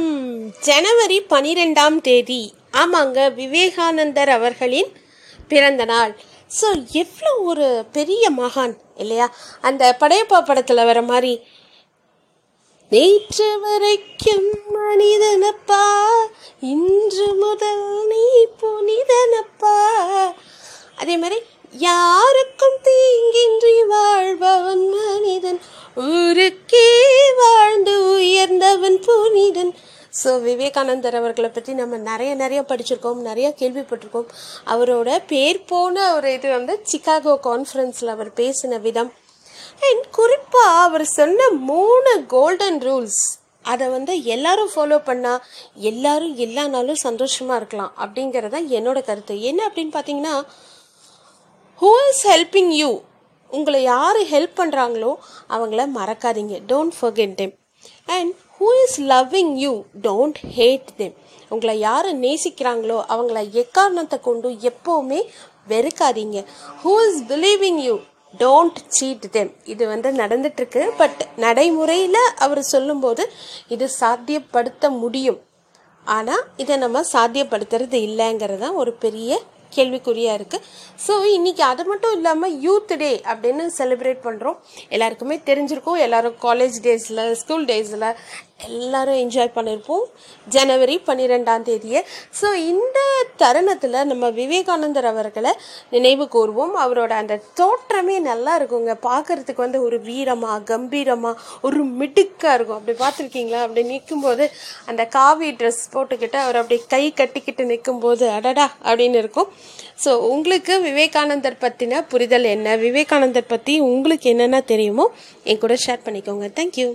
வணக்கம் ஜனவரி பனிரெண்டாம் தேதி. ஆமாங்க விவேகானந்தர் அவர்களின் பிறந்த நாள். ஸோ எவ்வளோ ஒரு பெரிய மகான் இல்லையா? அந்த படையப்பா படத்தில் வர மாதிரி. நேற்று வரைக்கும் மனிதனப்பா இன்று முதல் நீ புனிதனப்பா. அதே மாதிரி யாருக்கு ஸோ விவேகானந்தர் அவர்களை பற்றி நம்ம நிறைய நிறைய படிச்சிருக்கோம் நிறைய கேள்விப்பட்டிருக்கோம். அவரோட பேர் போன ஒரு இது வந்து சிக்காகோ கான்ஃபரன்ஸில் அவர் பேசின விதம். அண்ட் குறிப்பாக அவர் சொன்ன மூணு கோல்டன் ரூல்ஸ் அதை வந்து எல்லாரும் ஃபாலோ பண்ணால் எல்லாரும் எல்லா நாளும் சந்தோஷமாக இருக்கலாம் அப்படிங்கிறது தான் என்னோட கருத்து. என்ன அப்படின்னு பார்த்தீங்கன்னா ஹூ இஸ் ஹெல்பிங் யூ உங்களை யார் ஹெல்ப் பண்ணுறாங்களோ அவங்கள மறக்காதீங்க. Don't forget them and who is loving you don't hate them உங்களை யார் நேசிக்கிறாங்களோ அவங்கள எக்காரணத்தை கொண்டு எப்போவுமே வெறுக்காதீங்க. Who is believing you don't cheat them இது வந்து நடந்துட்டுருக்கு. பட் நடைமுறையில் அவர் சொல்லும்போது இது சாத்தியப்படுத்த முடியும். ஆனால் இதை நம்ம சாத்தியப்படுத்துறது இல்லைங்கிறது தான் ஒரு பெரிய கேள்விக்குறியாக இருக்குது ஸோ இன்றைக்கி அது மட்டும் இல்லாமல் யூத் டே அப்படின்னு செலிப்ரேட் பண்ணுறோம் எல்லாருக்குமே தெரிஞ்சிருக்கும். எல்லோரும் காலேஜ் டேஸில் ஸ்கூல் டேஸில் எல்லாரும் என்ஜாய் பண்ணியிருப்போம் ஜனவரி பன்னிரெண்டாம் தேதியை. ஸோ இந்த தருணத்தில் நம்ம விவேகானந்தர் அவர்களை நினைவு கூர்வோம். அவரோட அந்த தோற்றமே நல்லா இருக்குங்க. பார்க்கறதுக்கு வந்து ஒரு வீரமாக கம்பீரமாக ஒரு மிடுக்காக இருக்கும். அப்படி பார்த்துருக்கீங்களா? அப்படி நிற்கும்போது அந்த காவி ட்ரெஸ் போட்டுக்கிட்டு அவர் அப்படி கை கட்டிக்கிட்டு நிற்கும்போது அடடா அப்படின்னு இருக்கும். ஸோ உங்களுக்கு விவேகானந்தர் பற்றின புரிதல் என்ன? விவேகானந்தர் பற்றி உங்களுக்கு என்னென்ன தெரியுமோ என் கூட ஷேர் பண்ணிக்கோங்க. தேங்க்யூ